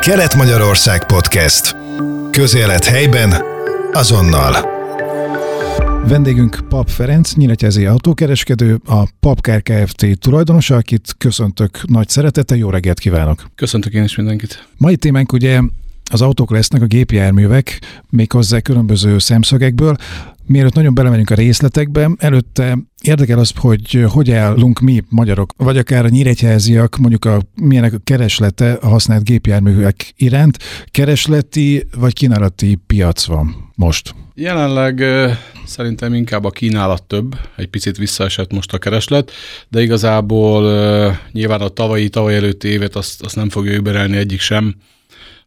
Kelet-Magyarország Podcast. Közélet helyben, azonnal. Vendégünk Pap Ferenc, nyíregyházi autókereskedő, a Papkár Kft. tulajdonosa, akit köszöntök nagy szeretettel, jó reggelt kívánok! Köszöntök én is mindenkit! Mai témánk ugye az autók lesznek, a gépjárművek, hozzá különböző szemszögekből. Mielőtt nagyon belemegyünk a részletekbe, előtte érdekel az, hogy hogy állunk mi magyarok, vagy akár a nyíregyháziak, mondjuk a, milyenek a kereslete a használt gépjárművek iránt. Keresleti vagy kínálati piac van most? Jelenleg szerintem inkább a kínálat több, egy picit visszaesett most a kereslet, de igazából nyilván a tavalyi, tavaly előtti évet azt, azt nem fogja überelni egyik sem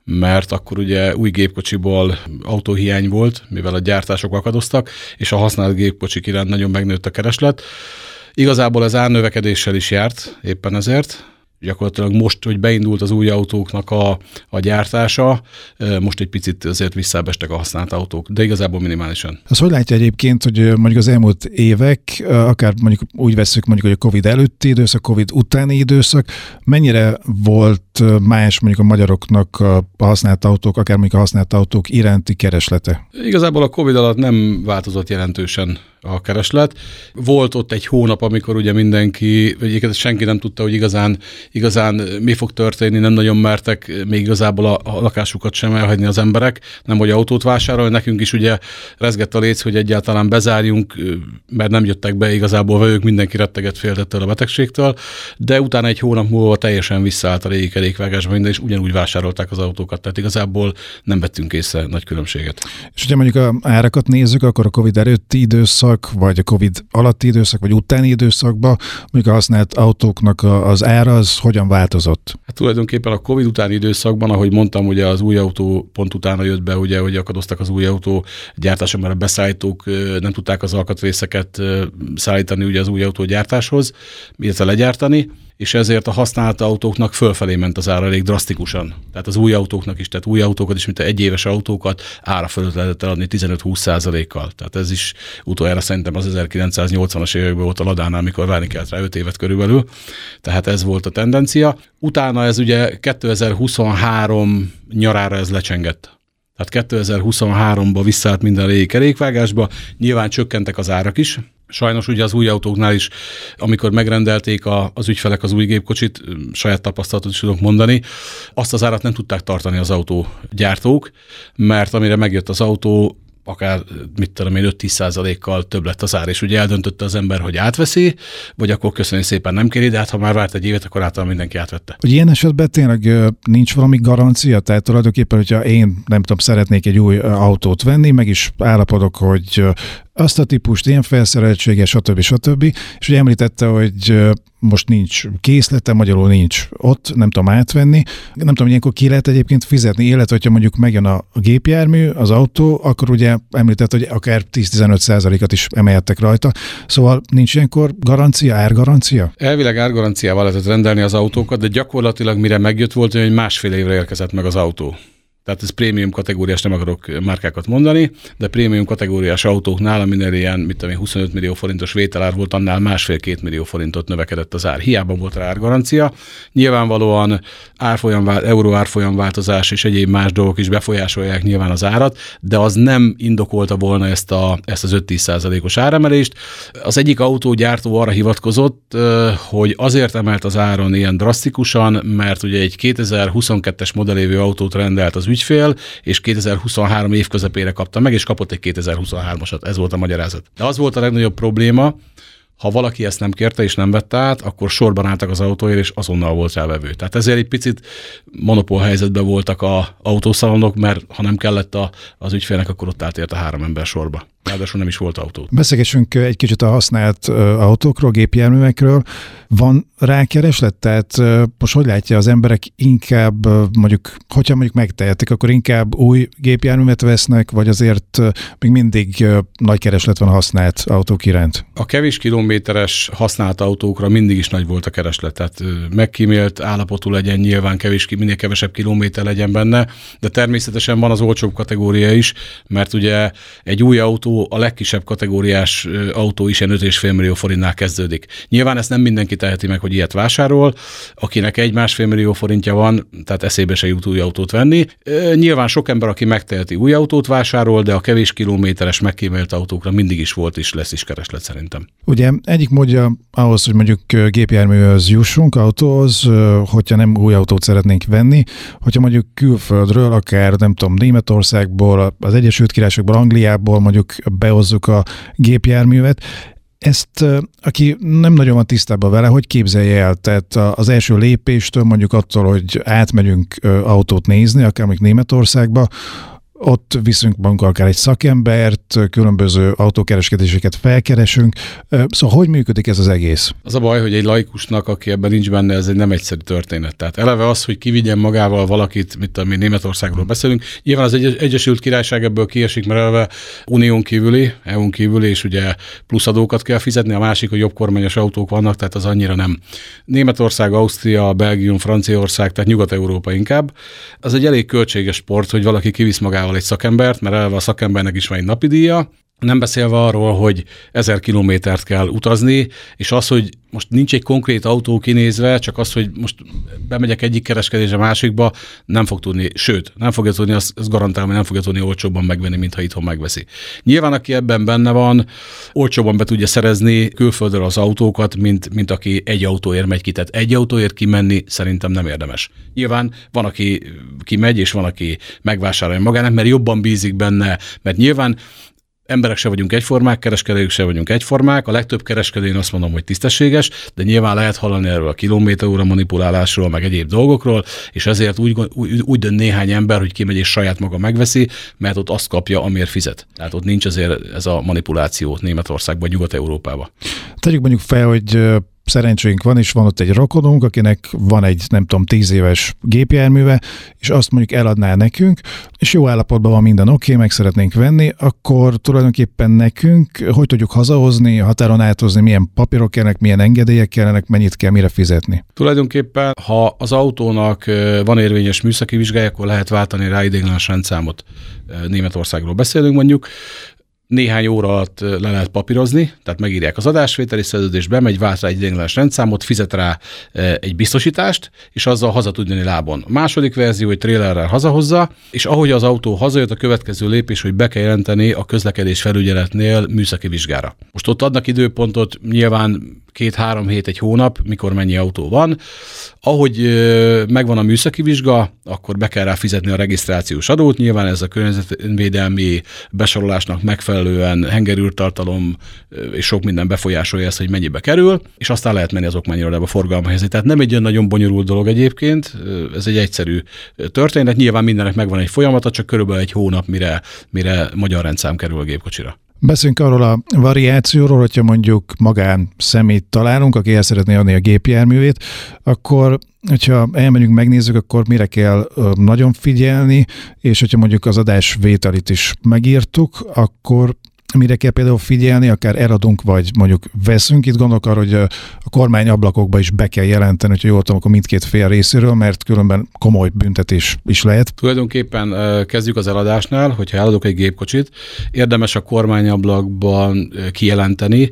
mert akkor ugye új gépkocsiból autóhiány volt, mivel a gyártások akadoztak, és a használt gépkocsik iránt nagyon megnőtt a kereslet. Igazából ez árnövekedéssel is járt éppen ezért, gyakorlatilag most, hogy beindult az új autóknak a, a gyártása, most egy picit azért visszábestek a használt autók, de igazából minimálisan. Az hogy látja egyébként, hogy mondjuk az elmúlt évek, akár mondjuk úgy veszük mondjuk, hogy a Covid előtti időszak, Covid utáni időszak, mennyire volt más mondjuk a magyaroknak a használt autók, akár mondjuk a használt autók iránti kereslete? Igazából a Covid alatt nem változott jelentősen a kereslet. Volt ott egy hónap, amikor ugye mindenki, vagy senki nem tudta, hogy igazán, igazán mi fog történni, nem nagyon mertek még igazából a, a lakásukat sem elhagyni az emberek, nem hogy autót vásárolni, nekünk is ugye rezgett a léc, hogy egyáltalán bezárjunk, mert nem jöttek be igazából vevők, mindenki retteget féltettől a betegségtől, de utána egy hónap múlva teljesen visszaállt a régi kerékvágásba minden, és ugyanúgy vásárolták az autókat, tehát igazából nem vettünk észre nagy különbséget. És ugye mondjuk a árakat nézzük, akkor a Covid előtti időszak időszak, vagy a Covid alatti időszak, vagy utáni időszakban, mondjuk a használt autóknak az ára az hogyan változott? Hát tulajdonképpen a Covid utáni időszakban, ahogy mondtam, ugye az új autó pont utána jött be, ugye, hogy akadoztak az új autó gyártása, mert a beszállítók nem tudták az alkatrészeket szállítani ugye az új autó gyártáshoz, illetve legyártani és ezért a használt autóknak fölfelé ment az ára elég drasztikusan. Tehát az új autóknak is, tehát új autókat is, mint egy éves autókat ára fölött lehetett eladni 15-20 százalékkal. Tehát ez is utoljára szerintem az 1980-as években volt a Ladánál, amikor várni kellett rá 5 évet körülbelül. Tehát ez volt a tendencia. Utána ez ugye 2023 nyarára ez lecsengett. Tehát 2023-ba visszaállt minden régi kerékvágásba, nyilván csökkentek az árak is, Sajnos ugye az új autóknál is, amikor megrendelték a, az ügyfelek az új gépkocsit, saját tapasztalatot is tudok mondani, azt az árat nem tudták tartani az autógyártók, mert amire megjött az autó, akár, mit tudom én, 5-10 százalékkal több lett az ár, és ugye eldöntötte az ember, hogy átveszi, vagy akkor köszönjük szépen nem kéri, de hát ha már várt egy évet, akkor általában mindenki átvette. Hogy ilyen esetben tényleg nincs valami garancia? Tehát tulajdonképpen, hogyha én nem tudom, szeretnék egy új autót venni, meg is állapodok, hogy azt a típust, ilyen felszereltsége, stb. stb. És ugye említette, hogy most nincs készlete, magyarul nincs ott, nem tudom átvenni. Nem tudom, ilyenkor ki lehet egyébként fizetni, illetve hogyha mondjuk megjön a gépjármű, az autó, akkor ugye említett, hogy akár 10-15 százalékat is emelhettek rajta. Szóval nincs ilyenkor garancia, árgarancia? Elvileg árgaranciával lehetett rendelni az autókat, de gyakorlatilag mire megjött volt, hogy másfél évre érkezett meg az autó tehát ez prémium kategóriás, nem akarok márkákat mondani, de prémium kategóriás autóknál, aminél ilyen, mit tudom 25 millió forintos vételár volt, annál másfél-két millió forintot növekedett az ár. Hiába volt rá árgarancia. Nyilvánvalóan árfolyam, euró árfolyam változás és egyéb más dolgok is befolyásolják nyilván az árat, de az nem indokolta volna ezt, a, ezt az 5-10 százalékos áremelést. Az egyik autógyártó arra hivatkozott, hogy azért emelt az áron ilyen drasztikusan, mert ugye egy 2022-es modellévő autót rendelt az ügyfél, és 2023 év közepére kapta meg, és kapott egy 2023-asat. Ez volt a magyarázat. De az volt a legnagyobb probléma, ha valaki ezt nem kérte és nem vette át, akkor sorban álltak az autóért, és azonnal volt vevő. Tehát ezért egy picit monopól helyzetben voltak a autószalonok, mert ha nem kellett a, az ügyfélnek, akkor ott állt a három ember sorba. Ráadásul nem is volt autó. Beszélgessünk egy kicsit a használt autókról, gépjárművekről. Van rákereslet? Tehát most hogy látja az emberek inkább, mondjuk, hogyha mondjuk megtehetik, akkor inkább új gépjárművet vesznek, vagy azért még mindig nagy kereslet van a használt autók iránt? A kevés kilométeres használt autókra mindig is nagy volt a kereslet. Tehát megkímélt állapotú legyen, nyilván kevés, minél kevesebb kilométer legyen benne, de természetesen van az olcsóbb kategória is, mert ugye egy új autó a legkisebb kategóriás autó is ilyen 5,5 millió forintnál kezdődik. Nyilván ezt nem mindenki teheti meg, hogy ilyet vásárol, akinek egy másfél millió forintja van, tehát eszébe se jut új autót venni. Nyilván sok ember, aki megteheti új autót vásárol, de a kevés kilométeres megkímélt autókra mindig is volt és lesz is kereslet szerintem. Ugye egyik módja ahhoz, hogy mondjuk gépjárműhöz jussunk, autóhoz, hogyha nem új autót szeretnénk venni, hogyha mondjuk külföldről, akár nem tudom, Németországból, az Egyesült Királyságból, Angliából mondjuk behozzuk a gépjárművet, ezt, aki nem nagyon van tisztában vele, hogy képzelje el? Tehát az első lépéstől mondjuk attól, hogy átmegyünk autót nézni, akár még Németországba, ott viszünk magunkkal akár egy szakembert, különböző autókereskedéseket felkeresünk. Szóval hogy működik ez az egész? Az a baj, hogy egy laikusnak, aki ebben nincs benne, ez egy nem egyszerű történet. Tehát eleve az, hogy kivigyen magával valakit, mit tudom, mi Németországról beszélünk. Nyilván az Egyesült Királyság ebből kiesik, mert eleve unión kívüli, EU-n kívüli, és ugye plusz adókat kell fizetni. A másik, hogy jobb kormányos autók vannak, tehát az annyira nem. Németország, Ausztria, Belgium, Franciaország, tehát Nyugat-Európa inkább. Az egy elég költséges sport, hogy valaki kivisz magával egy szakembert, mert eleve a szakembernek is van egy napi díja, nem beszélve arról, hogy ezer kilométert kell utazni, és az, hogy most nincs egy konkrét autó kinézve, csak az, hogy most bemegyek egyik kereskedésre másikba, nem fog tudni, sőt, nem fogja tudni, azt, azt garantálom, hogy nem fogja tudni olcsóbban megvenni, mint ha itthon megveszi. Nyilván, aki ebben benne van, olcsóban be tudja szerezni külföldről az autókat, mint, mint aki egy autóért megy ki. Tehát egy autóért kimenni szerintem nem érdemes. Nyilván van, aki kimegy, és van, aki megvásárolja magának, mert jobban bízik benne, mert nyilván emberek se vagyunk egyformák, kereskedők se vagyunk egyformák. A legtöbb kereskedő én azt mondom, hogy tisztességes, de nyilván lehet hallani erről a kilométeróra manipulálásról, meg egyéb dolgokról, és ezért úgy, úgy, úgy dönt néhány ember, hogy kimegy és saját maga megveszi, mert ott azt kapja, amiért fizet. Tehát ott nincs azért ez a manipuláció Németországban, Nyugat-Európában. Tegyük mondjuk fel, hogy szerencsénk van, és van ott egy rokonunk, akinek van egy, nem tudom, tíz éves gépjárműve, és azt mondjuk eladná nekünk, és jó állapotban van minden oké, okay, meg szeretnénk venni, akkor tulajdonképpen nekünk hogy tudjuk hazahozni, határon áthozni, milyen papírok kellnek, milyen engedélyek kellenek, mennyit kell, mire fizetni. Tulajdonképpen, ha az autónak van érvényes műszaki vizsgája, akkor lehet váltani rá ideiglenes rendszámot. Németországról beszélünk mondjuk, néhány óra alatt le lehet papírozni, tehát megírják az adásvételi szerződést, bemegy, vált rá egy ideiglenes rendszámot, fizet rá egy biztosítást, és azzal haza tud jönni lábon. A második verzió, hogy trélerrel hazahozza, és ahogy az autó hazajött, a következő lépés, hogy be kell jelenteni a közlekedés felügyeletnél műszaki vizsgára. Most ott adnak időpontot, nyilván két-három hét, egy hónap, mikor mennyi autó van. Ahogy megvan a műszaki vizsga, akkor be kell rá fizetni a regisztrációs adót. Nyilván ez a környezetvédelmi besorolásnak megfelelően hengerűrtartalom és sok minden befolyásolja ezt, hogy mennyibe kerül, és aztán lehet menni az okmányirodába forgalma helyezni. Tehát nem egy olyan nagyon bonyolult dolog egyébként, ez egy egyszerű történet. Nyilván mindennek megvan egy folyamata, csak körülbelül egy hónap, mire, mire magyar rendszám kerül a gépkocsira. Beszéljünk arról a variációról, hogyha mondjuk magán szemét találunk, aki el szeretné adni a gépjárművét, akkor hogyha elmegyünk, megnézzük, akkor mire kell nagyon figyelni, és hogyha mondjuk az adás vételit is megírtuk, akkor mire kell például figyelni, akár eladunk, vagy mondjuk veszünk. Itt gondolok arra, hogy a kormány ablakokba is be kell jelenteni, hogyha jól tudom, akkor mindkét fél részéről, mert különben komoly büntetés is lehet. Tulajdonképpen kezdjük az eladásnál, hogyha eladok egy gépkocsit, érdemes a kormányablakban kijelenteni,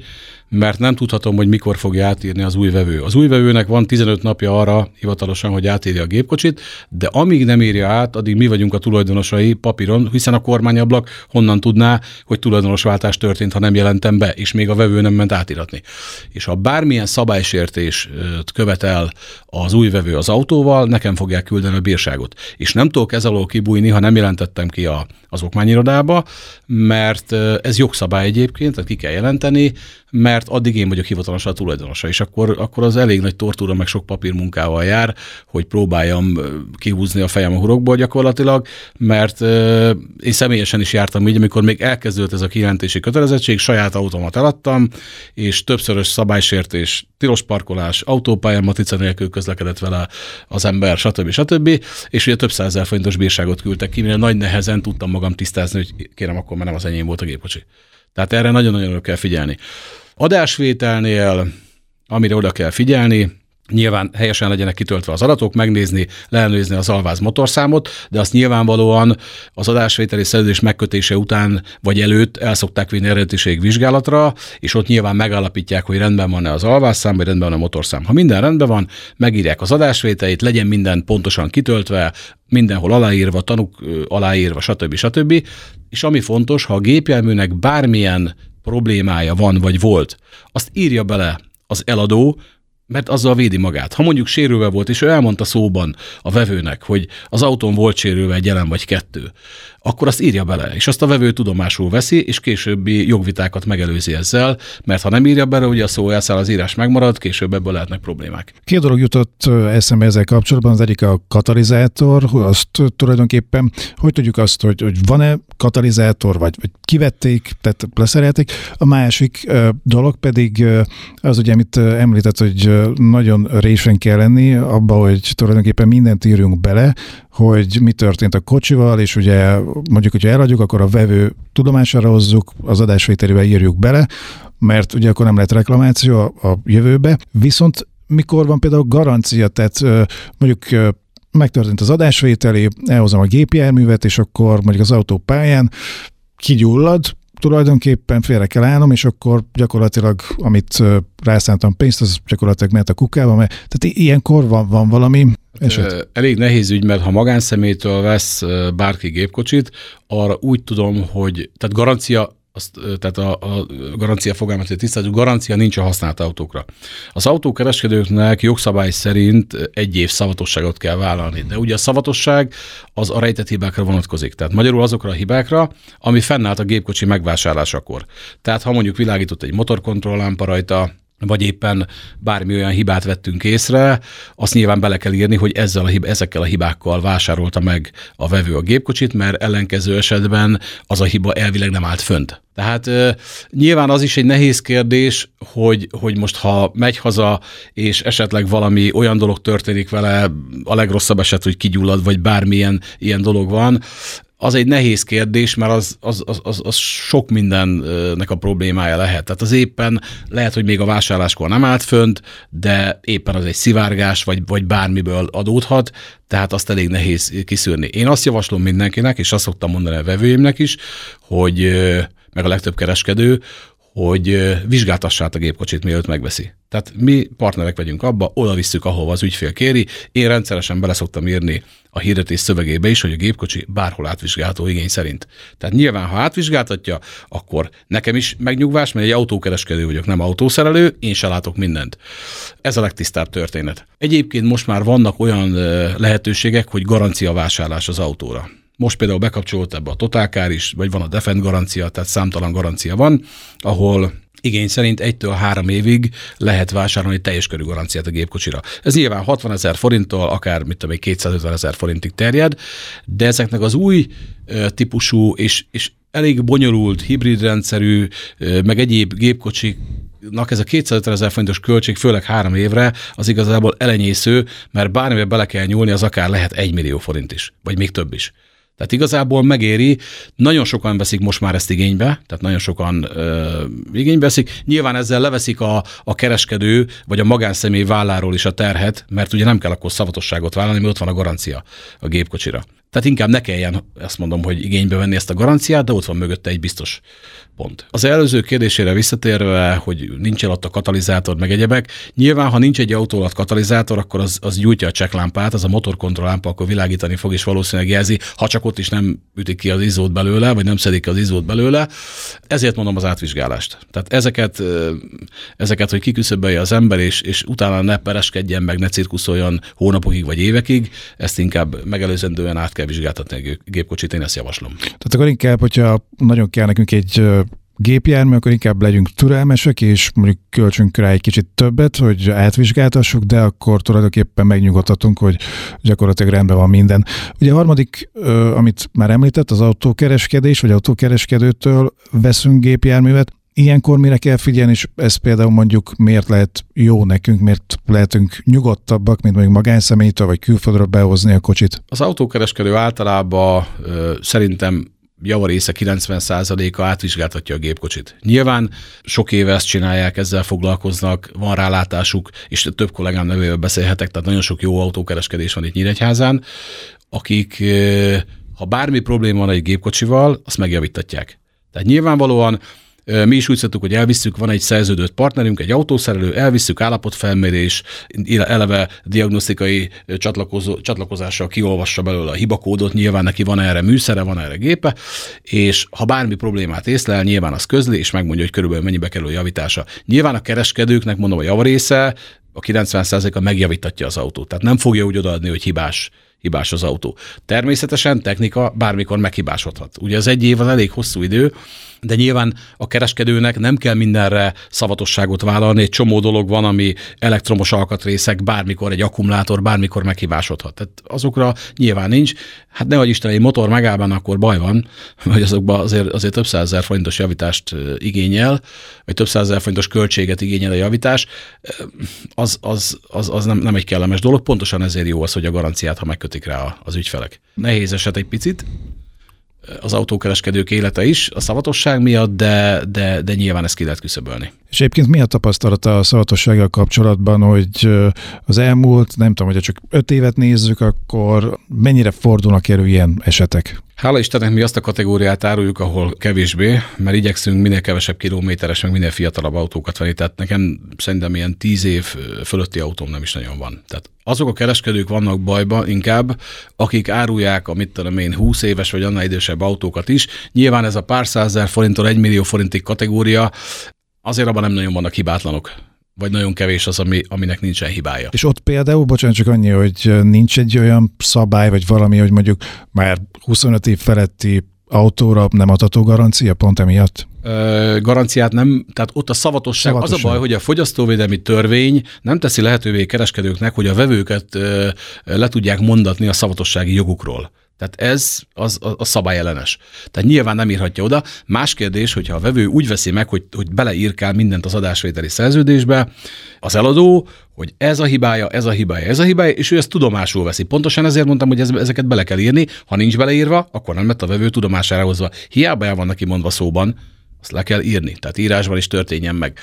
mert nem tudhatom, hogy mikor fogja átírni az új vevő. Az új vevőnek van 15 napja arra hivatalosan, hogy átírja a gépkocsit, de amíg nem írja át, addig mi vagyunk a tulajdonosai papíron, hiszen a kormányablak honnan tudná, hogy tulajdonosváltás történt, ha nem jelentem be, és még a vevő nem ment átiratni. És ha bármilyen szabálysértés követel az új vevő az autóval, nekem fogják küldeni a bírságot. És nem tudok ez alól kibújni, ha nem jelentettem ki a, az okmányirodába, mert ez jogszabály egyébként, tehát ki kell jelenteni, mert addig én vagyok hivatalos a tulajdonosa, és akkor, akkor az elég nagy tortúra, meg sok papírmunkával jár, hogy próbáljam kihúzni a fejem a hurokból gyakorlatilag, mert euh, én személyesen is jártam így, amikor még elkezdődött ez a kijelentési kötelezettség, saját autómat eladtam, és többszörös szabálysértés, tilos parkolás, autópályán matrica nélkül közlekedett vele az ember, stb. stb. És ugye több százezer forintos bírságot küldtek ki, mire nagy nehezen tudtam magam tisztázni, hogy kérem, akkor már nem az enyém volt a gépkocsi. Tehát erre nagyon-nagyon kell figyelni. Adásvételnél, amire oda kell figyelni, nyilván helyesen legyenek kitöltve az adatok, megnézni, leellenőrizni az alváz motorszámot, de azt nyilvánvalóan az adásvételi szerződés megkötése után vagy előtt el szokták vinni eredetiség vizsgálatra, és ott nyilván megállapítják, hogy rendben van-e az alvásszám, vagy rendben van a motorszám. Ha minden rendben van, megírják az adásvételét, legyen minden pontosan kitöltve, mindenhol aláírva, tanuk aláírva, stb. stb. És ami fontos, ha a gépjárműnek bármilyen problémája van, vagy volt, azt írja bele az eladó, mert azzal védi magát. Ha mondjuk sérülve volt, és ő elmondta szóban a vevőnek, hogy az autón volt sérülve egy jelen vagy kettő, akkor azt írja bele, és azt a vevő tudomásul veszi, és későbbi jogvitákat megelőzi ezzel, mert ha nem írja bele, ugye a szó elszáll, az írás megmarad, később ebből lehetnek problémák. Két dolog jutott eszembe ezzel kapcsolatban, az egyik a katalizátor, azt tulajdonképpen, hogy tudjuk azt, hogy, hogy van-e katalizátor, vagy, vagy kivették, tehát leszerelték. A másik dolog pedig az, ugye, amit említett, hogy nagyon résen kell lenni abba, hogy tulajdonképpen mindent írjunk bele, hogy mi történt a kocsival, és ugye mondjuk, hogyha eladjuk, akkor a vevő tudomására hozzuk, az adásvételébe írjuk bele, mert ugye akkor nem lehet reklamáció a, a jövőbe. Viszont mikor van például garancia, tehát mondjuk megtörtént az adásvételi, elhozom a gépjárművet, és akkor mondjuk az autópályán kigyullad, tulajdonképpen félre kell állnom, és akkor gyakorlatilag, amit rászántam pénzt, az gyakorlatilag mehet a kukába, mert tehát ilyenkor van, van valami eset. Elég nehéz ügy, mert ha magánszemélytől vesz bárki gépkocsit, arra úgy tudom, hogy tehát garancia azt, tehát a, a garancia fogalmat, hogy tisztázunk, garancia nincs a használt autókra. Az autókereskedőknek jogszabály szerint egy év szavatosságot kell vállalni, de ugye a szavatosság az a rejtett hibákra vonatkozik. Tehát magyarul azokra a hibákra, ami fennállt a gépkocsi megvásárlásakor. Tehát ha mondjuk világított egy motorkontrolllámpa rajta, vagy éppen bármi olyan hibát vettünk észre, azt nyilván bele kell írni, hogy ezzel a hib- ezekkel a hibákkal vásárolta meg a vevő a gépkocsit, mert ellenkező esetben az a hiba elvileg nem állt fönt. Tehát e, nyilván az is egy nehéz kérdés, hogy, hogy most ha megy haza, és esetleg valami olyan dolog történik vele, a legrosszabb eset, hogy kigyullad, vagy bármilyen ilyen dolog van, az egy nehéz kérdés, mert az, az, az, az, sok mindennek a problémája lehet. Tehát az éppen lehet, hogy még a vásárláskor nem állt fönt, de éppen az egy szivárgás, vagy, vagy bármiből adódhat, tehát azt elég nehéz kiszűrni. Én azt javaslom mindenkinek, és azt szoktam mondani a vevőimnek is, hogy meg a legtöbb kereskedő, hogy vizsgáltassát a gépkocsit, mielőtt megveszi. Tehát mi partnerek vagyunk abba, oda visszük, ahova az ügyfél kéri. Én rendszeresen bele szoktam írni a hirdetés szövegébe is, hogy a gépkocsi bárhol átvizsgálható igény szerint. Tehát nyilván, ha átvizsgáltatja, akkor nekem is megnyugvás, mert egy autókereskedő vagyok, nem autószerelő, én se látok mindent. Ez a legtisztább történet. Egyébként most már vannak olyan lehetőségek, hogy garancia vásárlás az autóra. Most például bekapcsolódott ebbe a Totálkár is, vagy van a Defend garancia, tehát számtalan garancia van, ahol igény szerint egytől három évig lehet vásárolni teljes körű garanciát a gépkocsira. Ez nyilván 60 ezer forinttól, akár mit tudom, 250 ezer forintig terjed, de ezeknek az új típusú és, és elég bonyolult, hibrid rendszerű, meg egyéb gépkocsik ez a 250 ezer forintos költség, főleg három évre, az igazából elenyésző, mert bármivel bele kell nyúlni, az akár lehet egy millió forint is, vagy még több is. Tehát igazából megéri, nagyon sokan veszik most már ezt igénybe, tehát nagyon sokan ö, igénybe veszik. Nyilván ezzel leveszik a, a kereskedő vagy a magánszemély válláról is a terhet, mert ugye nem kell akkor szavatosságot vállalni, mert ott van a garancia a gépkocsira. Tehát inkább ne kelljen, ezt mondom, hogy igénybe venni ezt a garanciát, de ott van mögötte egy biztos pont. Az előző kérdésére visszatérve, hogy nincs ott a katalizátor, meg egyebek, nyilván, ha nincs egy autó alatt katalizátor, akkor az, az gyújtja a csekklámpát, az a motorkontrolllámpa akkor világítani fog, és valószínűleg jelzi, ha csak ott is nem ütik ki az izót belőle, vagy nem szedik ki az izót belőle. Ezért mondom az átvizsgálást. Tehát ezeket, ezeket hogy kiküszöbölje az ember, és, és utána ne pereskedjen meg, ne cirkuszoljon hónapokig vagy évekig, ezt inkább megelőzendően át kell vizsgáltatni a gépkocsit, én ezt javaslom. Tehát akkor inkább, hogyha nagyon kell nekünk egy gépjármű, akkor inkább legyünk türelmesek, és mondjuk költsünk rá egy kicsit többet, hogy átvizsgáltassuk, de akkor tulajdonképpen megnyugodhatunk, hogy gyakorlatilag rendben van minden. Ugye a harmadik, amit már említett, az autókereskedés, vagy autókereskedőtől veszünk gépjárművet, Ilyenkor mire kell figyelni, és ez például mondjuk miért lehet jó nekünk, miért lehetünk nyugodtabbak, mint mondjuk magánszemélytől vagy külföldről behozni a kocsit? Az autókereskedő általában ö, szerintem javarésze 90%-a átvizsgáltatja a gépkocsit. Nyilván sok éve ezt csinálják, ezzel foglalkoznak, van rálátásuk, és több kollégám nevével beszélhetek, tehát nagyon sok jó autókereskedés van itt Nyíregyházán, akik, ha bármi probléma van egy gépkocsival, azt megjavítatják. Tehát nyilvánvalóan mi is úgy szoktuk, hogy elvisszük, van egy szerződött partnerünk, egy autószerelő, elvisszük állapotfelmérés, eleve diagnosztikai csatlakozással kiolvassa belőle a hibakódot, nyilván neki van erre műszere, van erre gépe, és ha bármi problémát észlel, nyilván az közli, és megmondja, hogy körülbelül mennyibe kerül a javítása. Nyilván a kereskedőknek mondom, a javarésze a 90%-a megjavítatja az autót. Tehát nem fogja úgy odaadni, hogy hibás hibás az autó. Természetesen technika bármikor meghibásodhat. Ugye az egy év az elég hosszú idő, de nyilván a kereskedőnek nem kell mindenre szavatosságot vállalni, egy csomó dolog van, ami elektromos alkatrészek, bármikor egy akkumulátor, bármikor meghibásodhat. Tehát azokra nyilván nincs. Hát nehogy Isten, egy motor megáll akkor baj van, vagy azokban azért, azért több százezer forintos javítást igényel, vagy több százezer forintos költséget igényel a javítás, az, az, az, az nem, nem egy kellemes dolog. Pontosan ezért jó az, hogy a garanciát, ha megkötik rá az ügyfelek. Nehéz eset egy picit, az autókereskedők élete is a szavatosság miatt, de, de, de nyilván ezt ki lehet küszöbölni. És egyébként mi a tapasztalata a szavatossággal kapcsolatban, hogy az elmúlt, nem tudom, hogyha csak öt évet nézzük, akkor mennyire fordulnak elő ilyen esetek? Hála Istennek mi azt a kategóriát áruljuk, ahol kevésbé, mert igyekszünk minél kevesebb kilométeres, meg minél fiatalabb autókat venni. Tehát nekem szerintem ilyen tíz év fölötti autóm nem is nagyon van. Tehát azok a kereskedők vannak bajba inkább, akik árulják a mit tudom én 20 éves vagy annál idősebb autókat is. Nyilván ez a pár százezer forinttól egy millió forintig kategória, azért abban nem nagyon vannak hibátlanok vagy nagyon kevés az, ami, aminek nincsen hibája. És ott például, bocsánat, csak annyi, hogy nincs egy olyan szabály, vagy valami, hogy mondjuk már 25 év feletti autóra nem adható garancia pont emiatt? Ö, garanciát nem, tehát ott a szavatosság, szavatosság. Az a baj, hogy a fogyasztóvédelmi törvény nem teszi lehetővé kereskedőknek, hogy a vevőket ö, le tudják mondatni a szavatossági jogukról. Tehát ez az, a, a szabályellenes. Tehát nyilván nem írhatja oda. Más kérdés, hogyha a vevő úgy veszi meg, hogy, hogy beleírkál mindent az adásvételi szerződésbe, az eladó, hogy ez a hibája, ez a hibája, ez a hibája, és ő ezt tudomásul veszi. Pontosan ezért mondtam, hogy ezeket bele kell írni. Ha nincs beleírva, akkor nem lett a vevő tudomására hozva. Hiába el van neki mondva szóban, azt le kell írni, tehát írásban is történjen meg.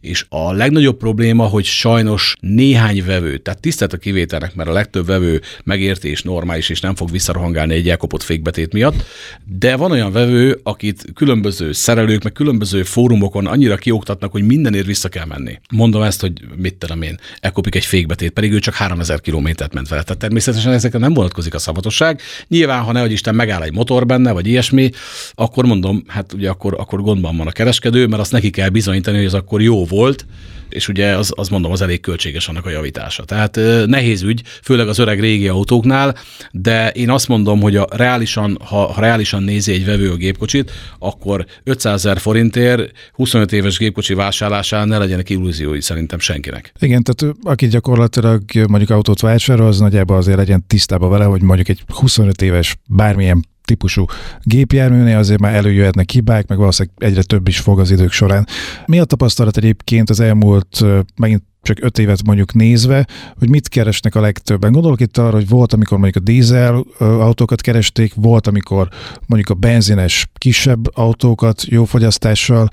És a legnagyobb probléma, hogy sajnos néhány vevő, tehát tisztelt a kivételnek, mert a legtöbb vevő megérti és normális, és nem fog visszarohangálni egy elkopott fékbetét miatt, de van olyan vevő, akit különböző szerelők, meg különböző fórumokon annyira kioktatnak, hogy mindenért vissza kell menni. Mondom ezt, hogy mit tudom én, elkopik egy fékbetét, pedig ő csak 3000 kilométert ment vele. Tehát természetesen ezekre nem vonatkozik a szavatosság. Nyilván, ha nehogy Isten megáll egy motor benne, vagy ilyesmi, akkor mondom, hát ugye akkor, akkor gond gondban van a kereskedő, mert azt neki kell bizonyítani, hogy az akkor jó volt, és ugye az, az mondom, az elég költséges annak a javítása. Tehát nehéz ügy, főleg az öreg régi autóknál, de én azt mondom, hogy a reálisan, ha, ha reálisan nézi egy vevő a gépkocsit, akkor 500 ezer forintért 25 éves gépkocsi vásárlásán ne legyenek illúziói szerintem senkinek. Igen, tehát aki gyakorlatilag mondjuk autót vásárol, az nagyjából azért legyen tisztában vele, hogy mondjuk egy 25 éves bármilyen típusú gépjárműnél azért már előjöhetnek hibák, meg valószínűleg egyre több is fog az idők során. Mi a tapasztalat egyébként az elmúlt megint csak öt évet mondjuk nézve, hogy mit keresnek a legtöbben. Gondolok itt arra, hogy volt, amikor mondjuk a dízel autókat keresték, volt, amikor mondjuk a benzines kisebb autókat jó fogyasztással,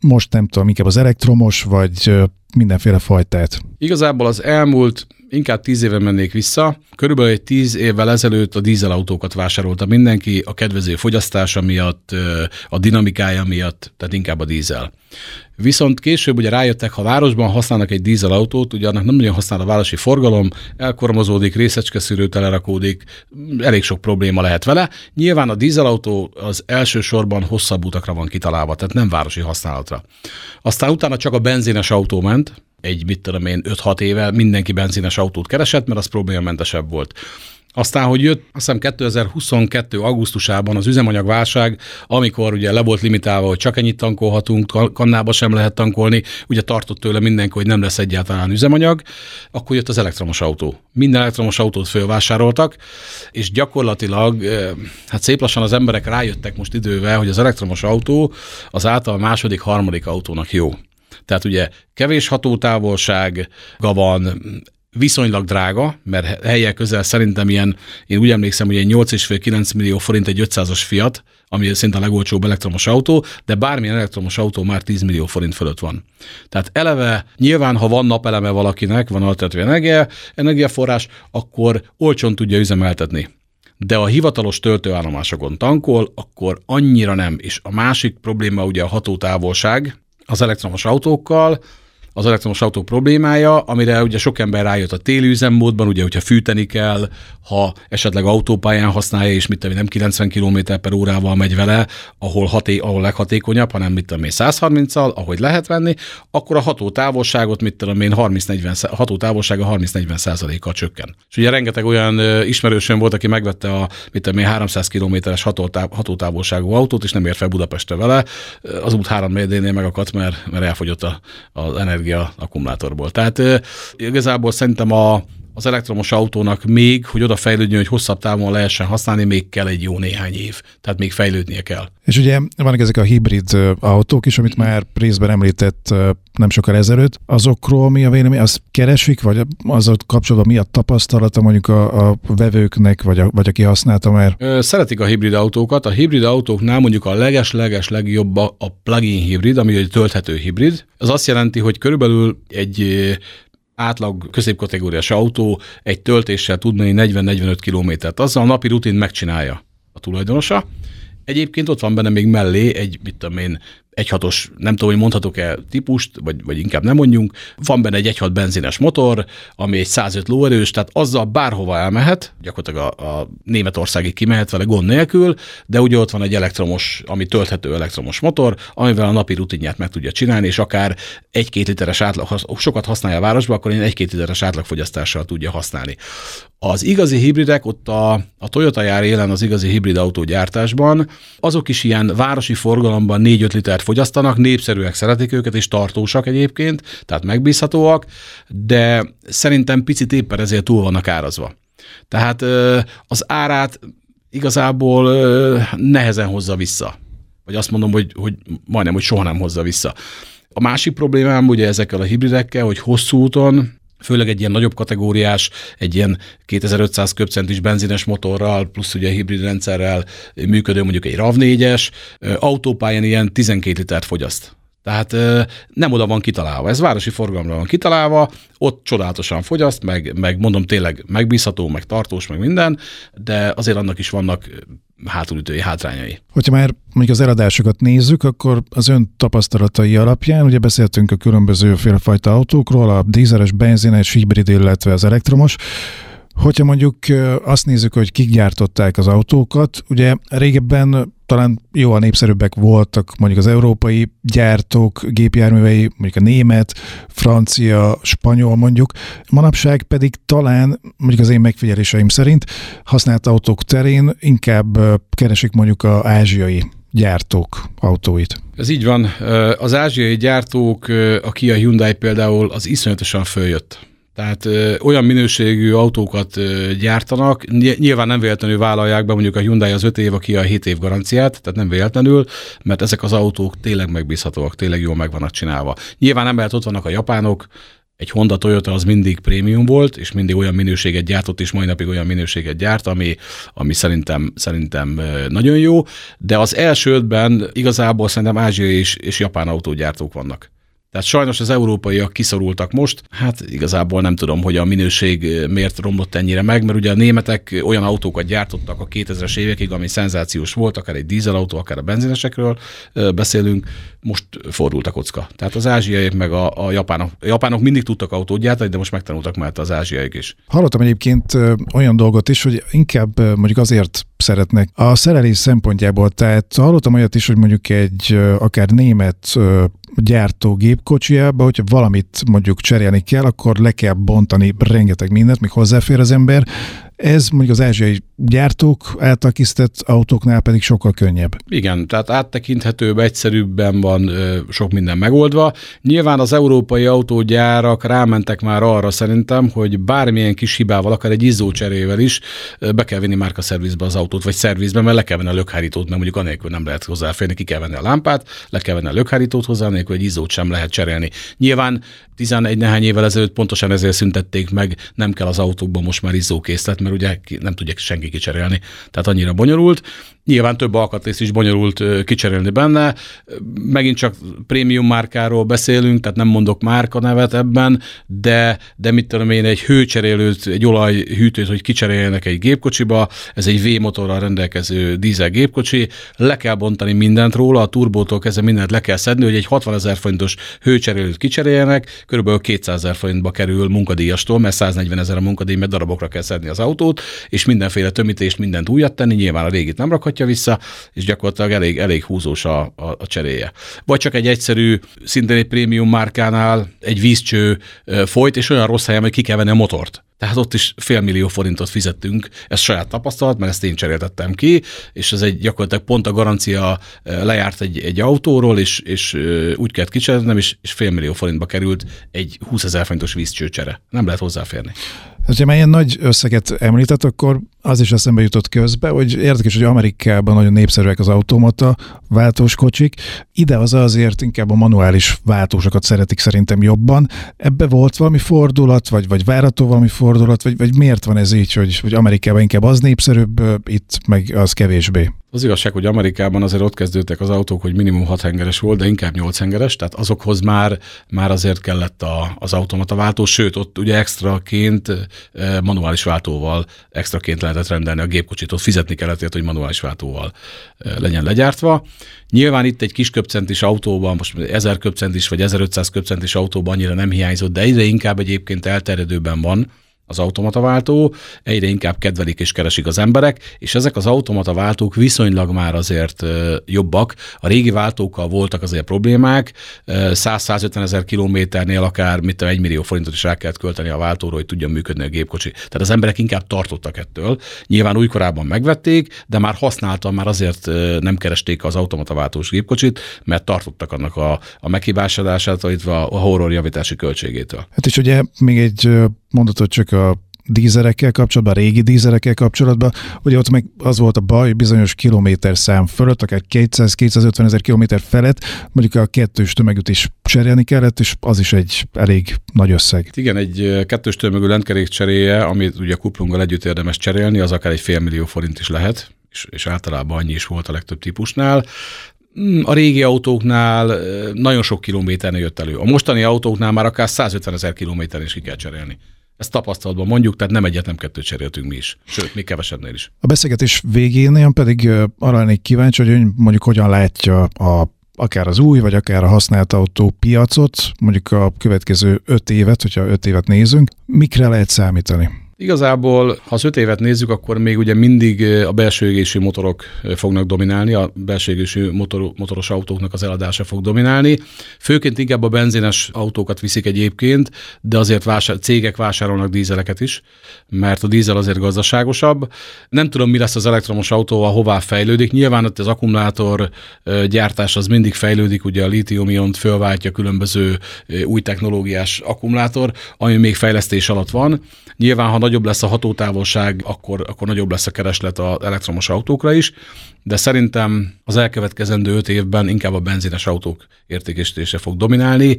most nem tudom, inkább az elektromos, vagy mindenféle fajtát. Igazából az elmúlt inkább tíz éve mennék vissza. Körülbelül egy tíz évvel ezelőtt a dízelautókat vásárolta mindenki a kedvező fogyasztása miatt, a dinamikája miatt, tehát inkább a dízel. Viszont később ugye rájöttek, ha városban használnak egy dízelautót, ugye annak nem nagyon használ a városi forgalom, elkormozódik, részecskeszűrő telerakódik, elég sok probléma lehet vele. Nyilván a dízelautó az elsősorban hosszabb utakra van kitalálva, tehát nem városi használatra. Aztán utána csak a benzines autó ment, egy, mit tudom én, 5-6 éve mindenki benzines autót keresett, mert az problémamentesebb volt. Aztán, hogy jött, azt hiszem 2022. augusztusában az üzemanyagválság, amikor ugye le volt limitálva, hogy csak ennyit tankolhatunk, kannába sem lehet tankolni, ugye tartott tőle mindenki, hogy nem lesz egyáltalán üzemanyag, akkor jött az elektromos autó. Minden elektromos autót fölvásároltak, és gyakorlatilag, hát szép lassan az emberek rájöttek most idővel, hogy az elektromos autó az által második, harmadik autónak jó. Tehát ugye kevés hatótávolsága van, viszonylag drága, mert helye közel szerintem ilyen, én úgy emlékszem, hogy ilyen 8,5-9 millió forint egy 500-as Fiat, ami szinte a legolcsóbb elektromos autó, de bármilyen elektromos autó már 10 millió forint fölött van. Tehát eleve nyilván, ha van napeleme valakinek, van alternatív energia, energiaforrás, akkor olcsón tudja üzemeltetni de a hivatalos töltőállomásokon tankol, akkor annyira nem. És a másik probléma ugye a hatótávolság az elektromos autókkal, az elektromos autó problémája, amire ugye sok ember rájött a téli üzemmódban, ugye, hogyha fűteni kell, ha esetleg autópályán használja, és mit tudom, nem 90 km per órával megy vele, ahol, haté, ahol leghatékonyabb, hanem mit tudom én 130-al, ahogy lehet venni, akkor a hatótávolságot, mit tudom én, 30-40, hatótávolsága 30-40 százalékkal csökken. És ugye rengeteg olyan ismerősöm volt, aki megvette a, mit tudom én, 300 kilométeres hatótávolságú autót, és nem ért fel Budapestre vele, az út három mérdénél megakadt, mert, mert elfogyott a, az energia akkumulátorból. Tehát igazából szerintem a, az elektromos autónak még, hogy oda fejlődjön, hogy hosszabb távon lehessen használni, még kell egy jó néhány év. Tehát még fejlődnie kell. És ugye vannak ezek a hibrid autók is, amit már részben említett nem sokkal ezelőtt. Azokról mi a vélemény? Azt keresik, vagy az kapcsolatban mi a tapasztalata mondjuk a, a vevőknek, vagy, a, vagy aki használta már? Szeretik a hibrid autókat. A hibrid autóknál mondjuk a leges-leges legjobb a plug-in hibrid, ami egy tölthető hibrid. Az azt jelenti, hogy körülbelül egy átlag középkategóriás autó egy töltéssel tud menni 40-45 kilométert. Azzal a napi rutin megcsinálja a tulajdonosa. Egyébként ott van benne még mellé egy, mit tudom én, egyhatos, nem tudom, hogy mondhatok-e típust, vagy, vagy inkább nem mondjunk. Van benne egy egyhat benzines motor, ami egy 105 lóerős, tehát azzal bárhova elmehet, gyakorlatilag a, a Németországig kimehet vele gond nélkül, de ugye ott van egy elektromos, ami tölthető elektromos motor, amivel a napi rutinját meg tudja csinálni, és akár egy-két literes átlag, ha sokat használja a városba, akkor egy két literes átlagfogyasztással tudja használni. Az igazi hibridek, ott a, a Toyota jár élen az igazi hibrid autógyártásban, azok is ilyen városi forgalomban 4-5 litert fogyasztanak, népszerűek, szeretik őket, és tartósak egyébként, tehát megbízhatóak, de szerintem picit éppen ezért túl vannak árazva. Tehát az árát igazából nehezen hozza vissza. Vagy azt mondom, hogy, hogy majdnem, hogy soha nem hozza vissza. A másik problémám ugye ezekkel a hibridekkel, hogy hosszú úton főleg egy ilyen nagyobb kategóriás, egy ilyen 2500 köbcentis benzines motorral, plusz ugye hibrid rendszerrel működő mondjuk egy RAV4-es, autópályán ilyen 12 litert fogyaszt. Tehát nem oda van kitalálva. Ez városi forgalomra van kitalálva, ott csodálatosan fogyaszt, meg, meg mondom tényleg megbízható, meg tartós, meg minden, de azért annak is vannak hátulütői hátrányai. Hogyha már mondjuk az eladásokat nézzük, akkor az ön tapasztalatai alapján, ugye beszéltünk a különböző félfajta autókról, a dízeles, benzines, hibrid, illetve az elektromos, Hogyha mondjuk azt nézzük, hogy kik gyártották az autókat, ugye régebben talán jóval népszerűbbek voltak mondjuk az európai gyártók gépjárművei, mondjuk a német, francia, spanyol mondjuk. Manapság pedig talán, mondjuk az én megfigyeléseim szerint használt autók terén inkább keresik mondjuk az ázsiai gyártók autóit. Ez így van. Az ázsiai gyártók, a Kia Hyundai például, az iszonyatosan följött tehát ö, olyan minőségű autókat ö, gyártanak, nyilván nem véletlenül vállalják be mondjuk a Hyundai az 5 év, aki a 7 év garanciát, tehát nem véletlenül, mert ezek az autók tényleg megbízhatóak, tényleg jól meg vannak csinálva. Nyilván lehet ott vannak a japánok, egy Honda Toyota az mindig prémium volt, és mindig olyan minőséget gyártott, és mai napig olyan minőséget gyárt, ami, ami szerintem, szerintem nagyon jó, de az első ötben igazából szerintem ázsiai és, és japán autógyártók vannak. Tehát sajnos az európaiak kiszorultak most. Hát igazából nem tudom, hogy a minőség miért romlott ennyire meg, mert ugye a németek olyan autókat gyártottak a 2000-es évekig, ami szenzációs volt, akár egy dízelautó, akár a benzinesekről beszélünk, most fordult a kocka. Tehát az ázsiaiak meg a, a japánok, a japánok mindig tudtak autót gyártani, de most megtanultak már az ázsiaiak is. Hallottam egyébként olyan dolgot is, hogy inkább mondjuk azért szeretnek a szerelés szempontjából. Tehát hallottam olyat is, hogy mondjuk egy akár német gyártó gépkocsiába, hogyha valamit mondjuk cserélni kell, akkor le kell bontani rengeteg mindent, még hozzáfér az ember, Ez mondjuk az ázsiai gyártók által készített autóknál pedig sokkal könnyebb. Igen, tehát áttekinthetőbb, egyszerűbben van sok minden megoldva. Nyilván az európai autógyárak rámentek már arra szerintem, hogy bármilyen kis hibával, akár egy izzócserével is be kell vinni márka szervizbe az autót, vagy szervizbe, mert le kell venni a lökhárítót, mert mondjuk anélkül nem lehet hozzáférni, ki kell venni a lámpát, le kell venni a lökhárítót hozzá, anélkül egy izzót sem lehet cserélni. Nyilván 11 nehány évvel ezelőtt pontosan ezért szüntették meg, nem kell az autókban most már izzókészlet, mert ugye nem tudják senki kicserélni. Tehát annyira bonyolult. Nyilván több alkatrész is bonyolult kicserélni benne. Megint csak prémium márkáról beszélünk, tehát nem mondok márka nevet ebben, de, de mit tudom én, egy hőcserélőt, egy olajhűtőt, hogy kicseréljenek egy gépkocsiba, ez egy V-motorral rendelkező dízel gépkocsi, le kell bontani mindent róla, a turbótól kezdve mindent le kell szedni, hogy egy 60 ezer forintos hőcserélőt kicseréljenek, körülbelül 200 ezer forintba kerül munkadíjastól, mert 140 ezer a munkadíj, mert darabokra kell szedni az autót, és mindenféle tömítést, mindent újat tenni, nyilván a régit nem rakhatja vissza, és gyakorlatilag elég, elég húzós a, a, a cseréje. Vagy csak egy egyszerű, szintén egy prémium márkánál egy vízcső folyt, és olyan rossz helyen, hogy ki kell venni a motort. Tehát ott is fél millió forintot fizettünk, ez saját tapasztalat, mert ezt én cseréltettem ki, és ez egy gyakorlatilag pont a garancia lejárt egy, egy autóról, és, és úgy kellett kicserélnem, és, és fél millió forintba került egy 20 ezer forintos vízcsőcsere. Nem lehet hozzáférni. Ha már ilyen nagy összeget említett, akkor az is eszembe jutott közbe, hogy érdekes, hogy Amerikában nagyon népszerűek az automata váltós kocsik. Ide az azért inkább a manuális váltósokat szeretik szerintem jobban. Ebbe volt valami fordulat, vagy, vagy várható valami fordulat, vagy, vagy miért van ez így, hogy, hogy Amerikában inkább az népszerűbb, itt meg az kevésbé? Az igazság, hogy Amerikában azért ott kezdődtek az autók, hogy minimum 6 hengeres volt, de inkább 8 hengeres, tehát azokhoz már, már azért kellett a, az automata váltó, sőt, ott ugye extraként manuális váltóval extraként lehetett rendelni a gépkocsit, ott fizetni kellett, hogy manuális váltóval legyen legyártva. Nyilván itt egy kis köpcentis autóban, most 1000 köpcentis vagy 1500 köpcentis autóban annyira nem hiányzott, de egyre inkább egyébként elterjedőben van, az automataváltó, egyre inkább kedvelik és keresik az emberek, és ezek az automataváltók viszonylag már azért jobbak. A régi váltókkal voltak azért problémák, 100-150 ezer kilométernél akár mit egy millió forintot is rá kellett költeni a váltóra, hogy tudjon működni a gépkocsi. Tehát az emberek inkább tartottak ettől. Nyilván újkorában megvették, de már használtan már azért nem keresték az automataváltós gépkocsit, mert tartottak annak a, a meghibásodását, illetve a horror javítási költségétől. Hát és ugye még egy mondatot csak a dízerekkel kapcsolatban, a régi dízerekkel kapcsolatban, ugye ott meg az volt a baj, bizonyos kilométer szám fölött, akár 200-250 ezer kilométer felett, mondjuk a kettős tömegűt is cserélni kellett, és az is egy elég nagy összeg. Igen, egy kettős tömegű lentkerék cseréje, amit ugye kuplunggal együtt érdemes cserélni, az akár egy fél millió forint is lehet, és, és általában annyi is volt a legtöbb típusnál. Hmm, a régi autóknál nagyon sok kilométernél jött elő. A mostani autóknál már akár 150 ezer kilométer is ki kell cserélni. Ezt tapasztalatban mondjuk, tehát nem egyet, nem kettőt cseréltünk mi is. Sőt, még kevesebbnél is. A beszélgetés végén én pedig arra lennék kíváncsi, hogy ön mondjuk hogyan látja a akár az új, vagy akár a használt autó piacot, mondjuk a következő öt évet, hogyha öt évet nézünk, mikre lehet számítani? Igazából, ha az öt évet nézzük, akkor még ugye mindig a belső égésű motorok fognak dominálni, a belső égésű motor, motoros autóknak az eladása fog dominálni. Főként inkább a benzines autókat viszik egyébként, de azért vásár, cégek vásárolnak dízeleket is, mert a dízel azért gazdaságosabb. Nem tudom, mi lesz az elektromos autóval, hová fejlődik. Nyilván ott az akkumulátor gyártás az mindig fejlődik, ugye a litium-iont fölváltja különböző új technológiás akkumulátor, ami még fejlesztés alatt van. Nyilván, ha nagyobb lesz a hatótávolság, akkor, akkor nagyobb lesz a kereslet az elektromos autókra is, de szerintem az elkövetkezendő öt évben inkább a benzines autók értékesítése fog dominálni,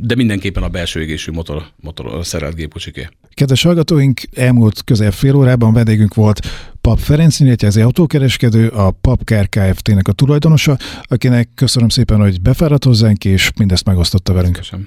de mindenképpen a belső égésű motor, motor szerelt gépkocsiké. Kedves hallgatóink, elmúlt közel fél órában vendégünk volt Pap Ferenc Nyíregyházi autókereskedő, a Papkár Kft-nek a tulajdonosa, akinek köszönöm szépen, hogy befáradt hozzánk, és mindezt megosztotta velünk. Köszönöm.